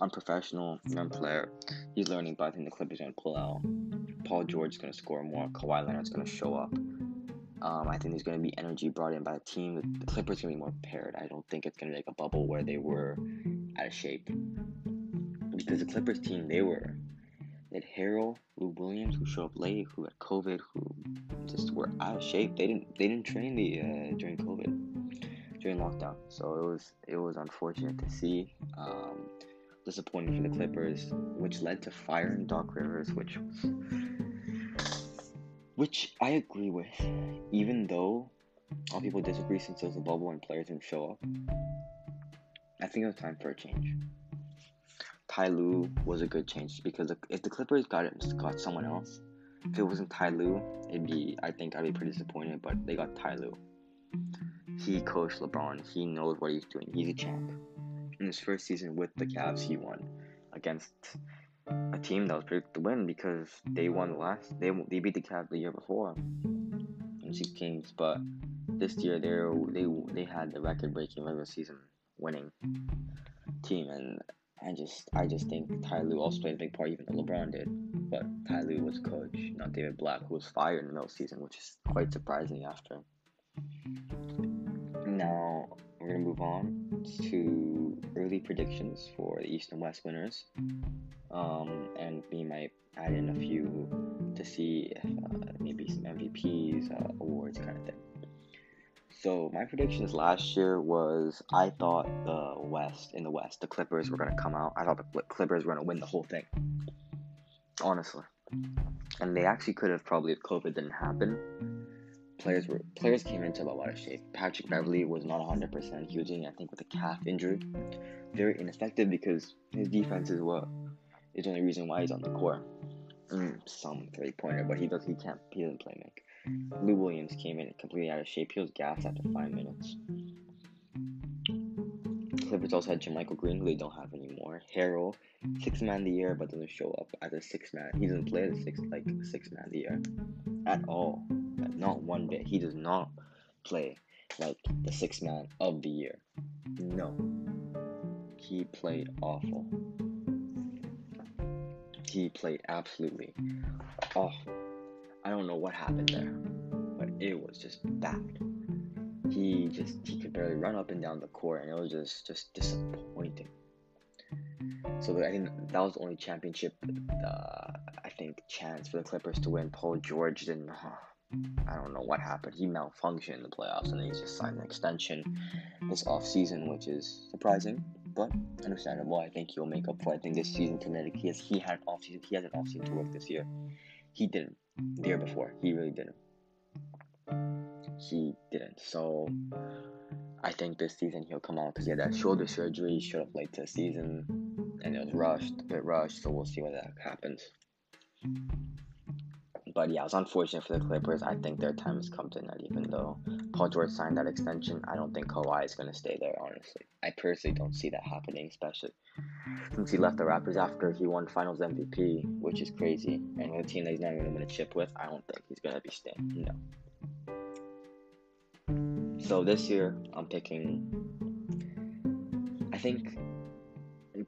[SPEAKER 1] unprofessional, young player, he's learning. But I think the Clippers are going to pull out. Paul George is going to score more. Kawhi Leonard's going to show up. Um, I think there's going to be energy brought in by the team. The Clippers are going to be more prepared. I don't think it's going to be like a bubble where they were out of shape. Because the Clippers team, they were. They had Lou Williams, who showed up late, who had COVID, who just were out of shape. They didn't they didn't train the uh, during COVID, during lockdown. So it was it was unfortunate to see. Um, disappointing for the Clippers, which led to firing Doc Rivers, which which I agree with, even though all people disagree since it was a bubble and players didn't show up. I think it was time for a change. Ty Lue was a good change because if the Clippers got it, got someone else, if it wasn't Ty Lue, it'd be I think I'd be pretty disappointed. But they got Ty Lue. He coached LeBron. He knows what he's doing. He's a champ. In his first season with the Cavs, he won against a team that was predicted to win because they won the last. They they beat the Cavs the year before in six games, but this year they they they had the record-breaking regular season winning team, and I just I just think Ty Lue also played a big part, even though LeBron did. But Ty Lue was coach, not David Blatt, who was fired in the middle season, which is quite surprising after. Now we're gonna move on to early predictions for the East and West winners, um, and we might add in a few to see if uh, maybe some MVPs, uh, awards, kind of thing. So my predictions last year was I thought the West in the West the Clippers were gonna come out. I thought the Clippers were gonna win the whole thing. Honestly, and they actually could have probably if COVID didn't happen. Players were players came into a lot of shape. Patrick Beverley was not 100%. He was dealing, I think, with a calf injury. Very ineffective because his defense is what is the only reason why he's on the court. Mm, some three pointer, but he does he can't he doesn't play make. Lou Williams came in completely out of shape. He was gassed after five minutes. Clippers also had JaMychal Green, who they don't have anymore. Harrell, six man of the year, but doesn't show up as a six man. He doesn't play as six like six man of the year at all. Not one bit. He does not play like the six man of the year. No. He played awful. He played absolutely awful. I don't know what happened there, but it was just bad. He just he could barely run up and down the court, and it was just just disappointing. So I think that was the only championship, uh, I think, chance for the Clippers to win. Paul George didn't. Uh, I don't know what happened. He malfunctioned in the playoffs, and then he just signed an extension this off season, which is surprising but understandable. I think he'll make up for. I think this season Kinetic he has he had an off season. He has an off season to work this year. He didn't the year before. He really didn't. He didn't. So I think this season he'll come out because he had that shoulder surgery. He showed up late to the season, and it was rushed, a bit rushed. So we'll see what that happens. But yeah, it was unfortunate for the Clippers. I think their time has come to an end, even though Paul George signed that extension. I don't think Kawhi is going to stay there, honestly. I personally don't see that happening, especially since he left the Raptors after he won Finals MVP, which is crazy. And with a team that he's not even going to chip with, I don't think he's going to be staying. No. So this year, I'm picking. I think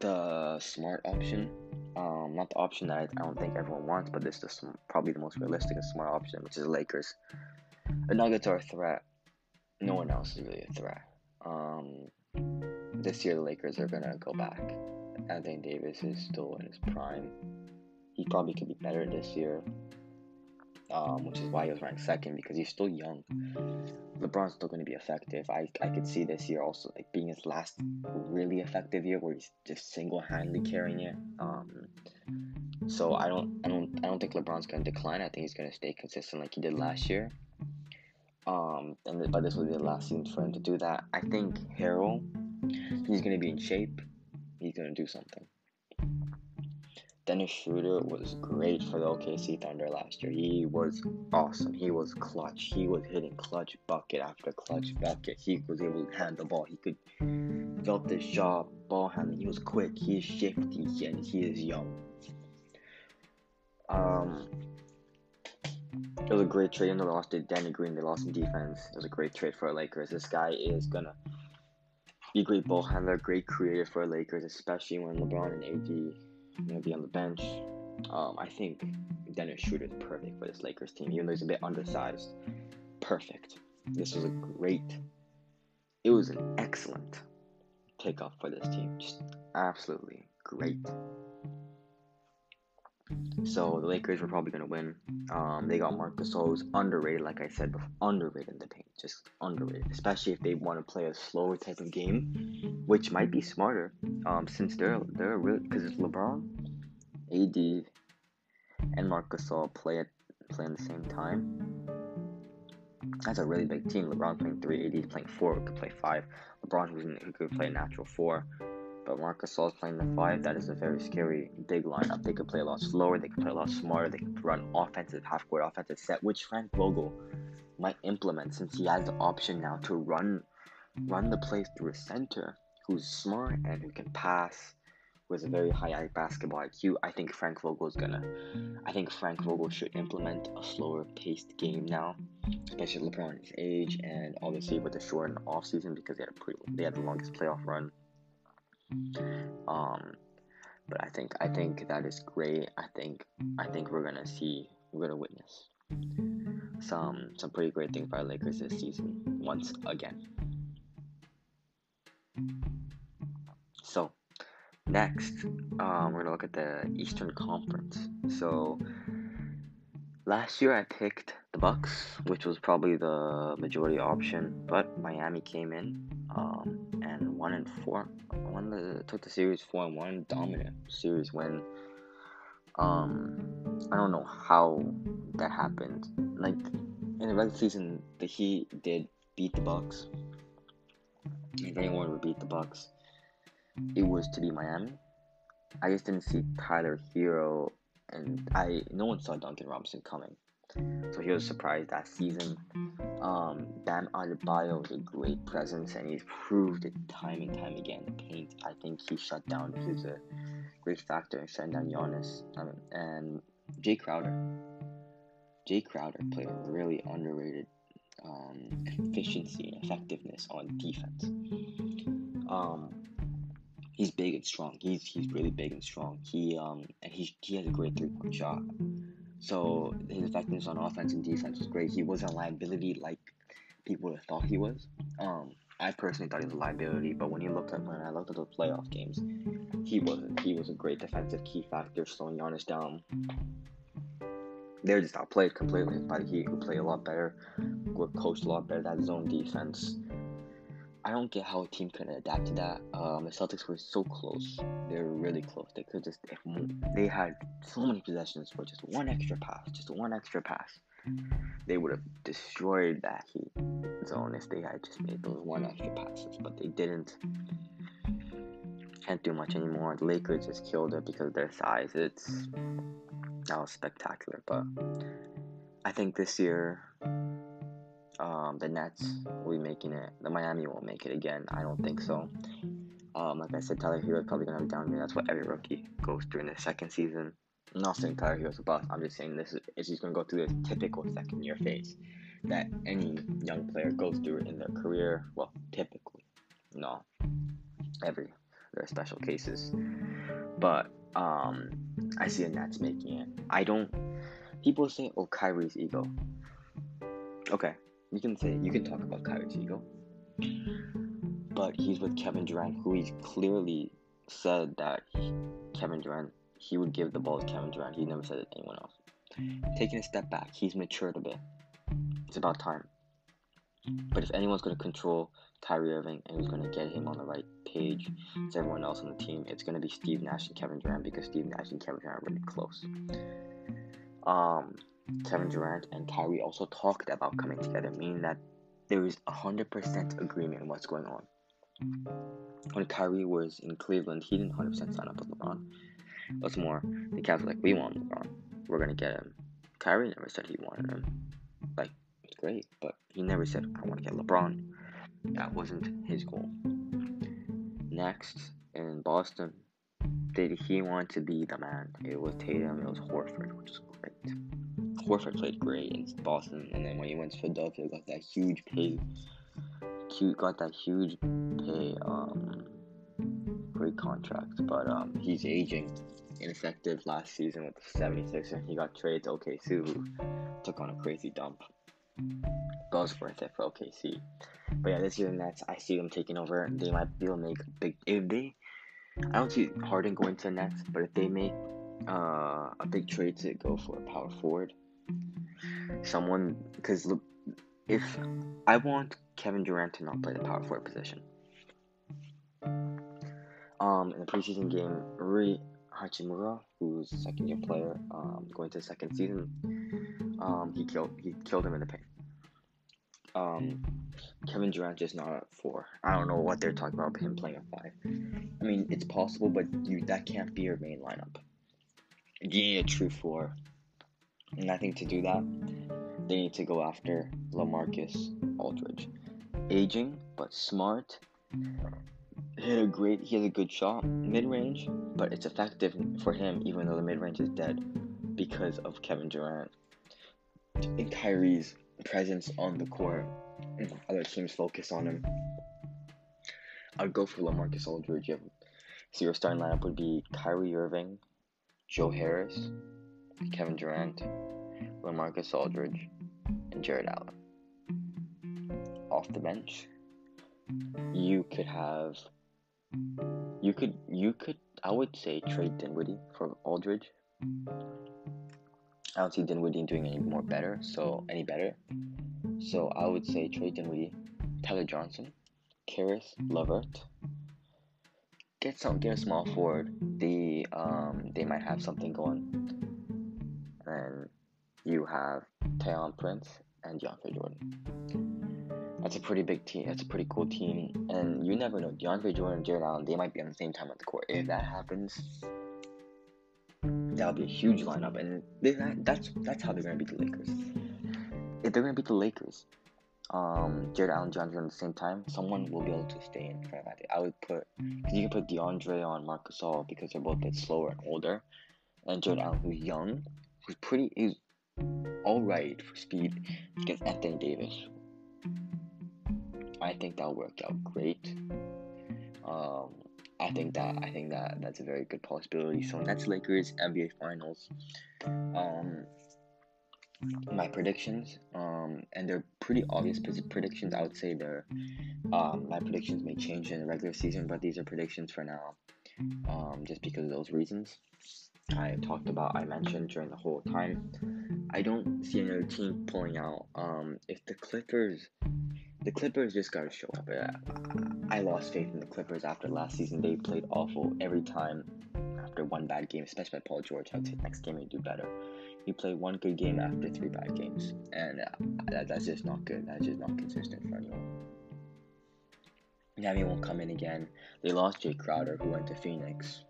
[SPEAKER 1] the smart option. Um, not the option that I, I don't think everyone wants, but this is probably the most realistic and smart option, which is Lakers. The Nuggets are a threat. No one else is really a threat. Um, this year the Lakers are gonna go back. Anthony Davis is still in his prime. He probably could be better this year, um, which is why he was ranked second because he's still young. LeBron's still going to be effective. I, I could see this year also like being his last really effective year where he's just single handedly carrying it. Um, so I don't I don't I don't think LeBron's going to decline. I think he's going to stay consistent like he did last year. Um, and but this will be the last season for him to do that. I think Harrell He's going to be in shape. He's going to do something. Dennis Schroeder was great for the OKC Thunder last year. He was awesome. He was clutch. He was hitting clutch bucket after clutch bucket. He was able to hand the ball. He could develop this job, ball handling. He was quick. He is shifty, and he is young. Um, it was a great trade. And they lost to Danny Green. They lost in defense. It was a great trade for the Lakers. This guy is gonna be a great ball handler, great creator for the Lakers, especially when LeBron and AD gonna be on the bench. Um, I think Dennis Schroeder is perfect for this Lakers team, even though he's a bit undersized. Perfect. This was a great. It was an excellent takeoff for this team. Just absolutely great. So the Lakers were probably gonna win. Um, they got Marc Gasol, who's underrated, like I said before, underrated in the paint, just underrated. Especially if they want to play a slower type of game, which might be smarter. Um, since they're they're really because it's LeBron, AD, and Marc Gasol play at play at the same time. That's a really big team. LeBron playing three, AD playing four, could play five. LeBron who, who could play natural four. But Marcus Gasol is playing the five. That is a very scary big lineup. They could play a lot slower. They could play a lot smarter. They could run offensive half court offensive set, which Frank Vogel might implement since he has the option now to run run the plays through a center who's smart and who can pass with a very high basketball IQ. I think Frank Vogel is gonna. I think Frank Vogel should implement a slower paced game now, especially LeBron's age and obviously with the short off season because they had a pretty they had the longest playoff run um, But I think I think that is great. I think I think we're gonna see we're gonna witness some some pretty great things by Lakers this season once again. So next, um, we're gonna look at the Eastern Conference. So last year I picked the Bucks, which was probably the majority option, but Miami came in um, one and four, won the took the series four and one, dominant series win. Um, I don't know how that happened. Like in the regular season, the Heat did beat the Bucks. If anyone would beat the Bucks, it was to be Miami. I just didn't see Tyler Herro, and I no one saw Duncan Robinson coming, so he was surprised that season. Um, Bam Adebayo is a great presence, and he's proved it time and time again. Paint, I think he shut down. He was a great factor in shutting down Giannis. Um, and Jae Crowder. Jae Crowder played a really underrated um, efficiency and effectiveness on defense. Um, he's big and strong. He's he's really big and strong. He um and he he has a great three point shot. So his effectiveness on offense and defense was great. He wasn't a liability like people would have thought he was. Um, I personally thought he was a liability, but when you looked at when I looked at the playoff games, he wasn't. He was a great defensive key factor, slowing Giannis down. They were just outplayed completely by the Heat, who played a lot better, were coached a lot better. That zone defense. I don't get how a team could adapt to that. Um, the Celtics were so close. They were really close. They could just if they had so many possessions for just one extra pass, just one extra pass, they would have destroyed that Heat zone if they had just made those one extra passes. But they didn't. Can't do much anymore. The Lakers just killed it because of their size. It's that was spectacular. But I think this year, um, the Nets will be making it. The Miami won't make it again. I don't think so. Um, like I said, Tyler Herro is probably gonna have a down year. That's what every rookie goes through in their second season. I'm not saying Tyler Herro's a bust. I'm just saying this is, is he's gonna go through the typical second year phase that any young player goes through in their career. Well, typically, no, every there are special cases, but um, I see the Nets making it. I don't. People say, "Oh, Kyrie's ego." Okay, you can say you can talk about Kyrie's ego, but he's with Kevin Durant, who he's clearly said that he, Kevin Durant he would give the ball to Kevin Durant. He never said it to anyone else. Taking a step back, he's matured a bit. It's about time. But if anyone's going to control Kyrie Irving and who's going to get him on the right page as everyone else on the team, it's going to be Steve Nash and Kevin Durant because Steve Nash and Kevin Durant are really close. Um, Kevin Durant and Kyrie also talked about coming together, meaning that there is 100% agreement on what's going on. When Kyrie was in Cleveland, he didn't 100% sign up with LeBron. What's more, the Cavs were like, we want LeBron. We're going to get him. Kyrie never said he wanted him. Like, it's great, but he never said, I want to get LeBron. That wasn't his goal. Next, in Boston, did he want to be the man? It was Tatum, it was Horford, which is great. Horford played great in Boston, and then when he went to Philadelphia, got that huge pay, cute, got that huge pay, um, great contract. But um, he's aging, ineffective last season with the 76ers. He got traded to OKC, who took on a crazy dump. Was worth it for OKC. But yeah, this year Nets, I see them taking over. They might be able to make a big. If they, I don't see Harden going to the Nets, but if they make uh, a big trade to go for a power forward, someone because if I want Kevin Durant to not play the power forward position. Um, in the preseason game, Rui Hachimura, who's a second year player, um, going to the second season, um, he killed he killed him in the paint. Um, Kevin Durant just not at four. I don't know what they're talking about him playing at five. I mean, it's possible, but you that can't be your main lineup. You need a true four, and I think to do that, they need to go after LaMarcus Aldridge, aging but smart. Hit a great. He has a good shot, mid range, but it's effective for him, even though the mid range is dead, because of Kevin Durant and Kyrie's presence on the court. Other teams focus on him. I'd go for LaMarcus Aldridge. So your starting lineup would be Kyrie Irving, Joe Harris, Kevin Durant, LaMarcus Aldridge, and Jarrett Allen. Off the bench, you could have you could you could I would say trade Dinwiddie for Aldridge. I don't see Dinwiddie doing any more better, so any better. So I would say trade Dinwiddie, Tyler Johnson, Caris LeVert, get some get a small forward. They um they might have something going. And you have Taurean Prince and DeAndre Jordan. That's a pretty big team. That's a pretty cool team. And you never know. DeAndre Jordan and Jarrett Allen, they might be on the same time at the court. If that happens, that'll be a huge lineup. And that's that's how they're gonna beat the Lakers. If they're gonna beat the Lakers, um, Jarrett Allen, DeAndre at the same time, someone will be able to stay in front of that. I would put, because you can put DeAndre on Marcus All because they're both a bit slower and older, and Jarrett Allen, who's young, who's pretty, he's all right for speed against Anthony Davis. I think that worked out great. Um, I think that I think that that's a very good possibility. So Nets Lakers NBA Finals. Um, my predictions, um, and they're pretty obvious predictions. I would say they're um, my predictions may change in the regular season, but these are predictions for now, um, just because of those reasons I talked about. I mentioned during the whole time. I don't see another team pulling out. Um, if the Clippers, the Clippers just gotta show up. I lost faith in the Clippers after last season. They played awful every time after one bad game, especially by Paul George. I'd say next game they do better you play one good game after three bad games, and uh, that, that's just not good. That's just not consistent for anyone. Nami won't come in again. They lost Jae Crowder, who went to Phoenix.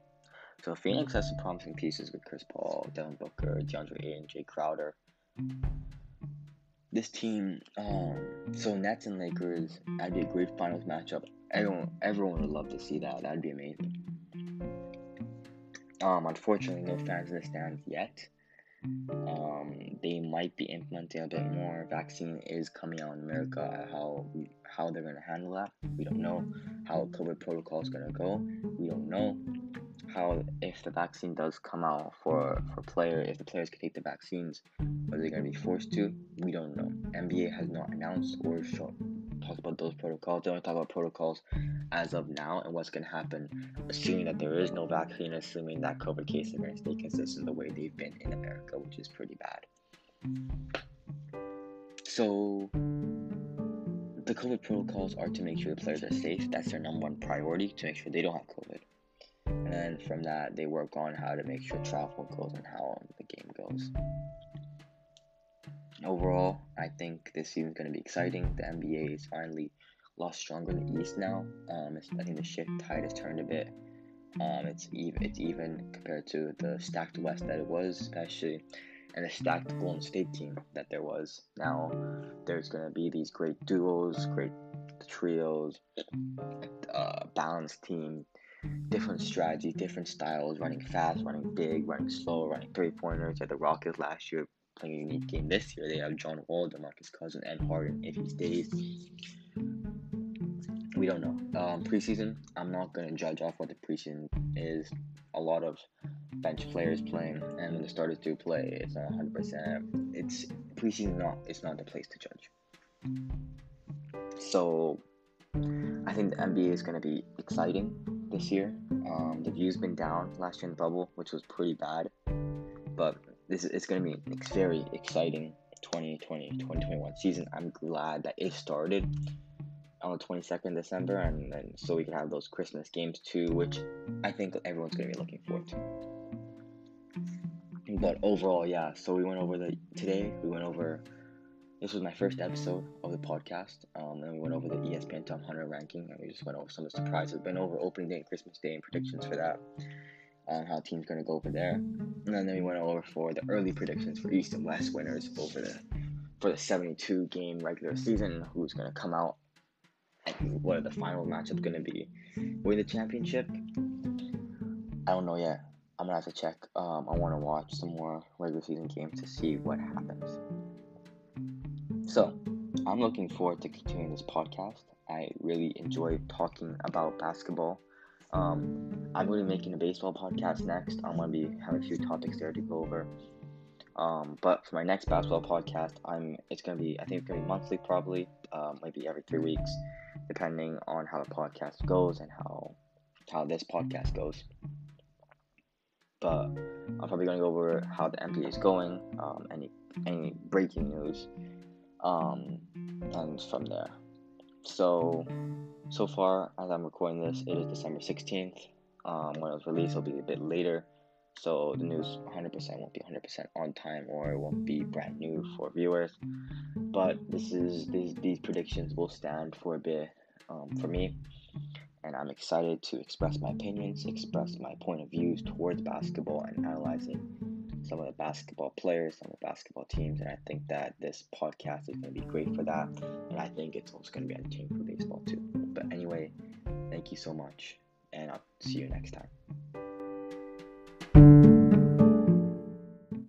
[SPEAKER 1] So Phoenix has some promising pieces with Chris Paul, Devin Booker, DeAndre Ayton, Jae Crowder. This team, um, so Nets and Lakers, that'd be a great finals matchup. Everyone, everyone would love to see that. That'd be amazing. Um, unfortunately, no fans in the stands yet. Um, they might be implementing a bit more. Vaccine is coming out in America. How how they're gonna handle that, we don't know. How COVID protocol is gonna go, we don't know. How if the vaccine does come out for for player, if the players can take the vaccines, are they gonna be forced to? We don't know. NBA has not announced or shown talk about those protocols. They only talk about protocols as of now and what's going to happen, assuming that there is no vaccine, assuming that COVID cases are going to stay consistent the way they've been in America, which is pretty bad. So, the COVID protocols are to make sure the players are safe. That's their number one priority to make sure they don't have COVID. And then from that, they work on how to make sure travel goes and how the game goes overall, I think this season is going to be exciting. The NBA is finally a lot stronger in the East now. Um, I think the shift tide has turned a bit. Um, it's even it's even compared to the stacked West that it was, especially, and the stacked Golden State team that there was. Now there's going to be these great duos, great trios, uh, balanced team, different strategies, different styles, running fast, running big, running slow, running three pointers. Like the Rockets last year playing a unique game this year. They have John Wall, DeMarcus Cousins, and Harden if he stays. We don't know. Um, preseason, I'm not going to judge off what the preseason is. A lot of bench players playing, and when the starters do play, it's not 100%. It's preseason, not it's not the place to judge. So, I think the NBA is going to be exciting this year. Um, the view's been down last year in the bubble, which was pretty bad, but this is it's going to be a very exciting 2020 2021 season. I'm glad that it started on the 22nd December, and then so we can have those Christmas games too, which I think everyone's going to be looking forward to. But overall, yeah. So we went over the today. We went over. This was my first episode of the podcast. Um, and we went over the ESPN Top 100 ranking, and we just went over some of the surprises. Been over opening day and Christmas day and predictions for that on how teams going to go over there. And then we went over for the early predictions for East and West winners over the for the 72 game regular season. Who's going to come out? And what are the final matchups going to be? Win the championship? I don't know yet. I'm gonna have to check. Um, I want to watch some more regular season games to see what happens. So, I'm looking forward to continuing this podcast. I really enjoy talking about basketball Um, I'm going to be making a baseball podcast next. I'm going to be having a few topics there to go over. Um, but for my next basketball podcast, I'm it's gonna be I think it's gonna be monthly probably, um, maybe every three weeks, depending on how the podcast goes and how how this podcast goes. But I'm probably gonna go over how the NBA is going, um, any any breaking news, um, and from there. So so far as I'm recording this, it is December 16th. Um, when it was released, it'll be a bit later. So the news 100% won't be 100% on time or it won't be brand new for viewers. But this is these these predictions will stand for a bit um, for me. And i'm excited to express my opinions express my point of views towards basketball and analyzing some of the basketball players some of the basketball teams and i think that this podcast is going to be great for that. And i think it's also going to be entertaining for baseball too. But anyway thank you so much and i'll see you next time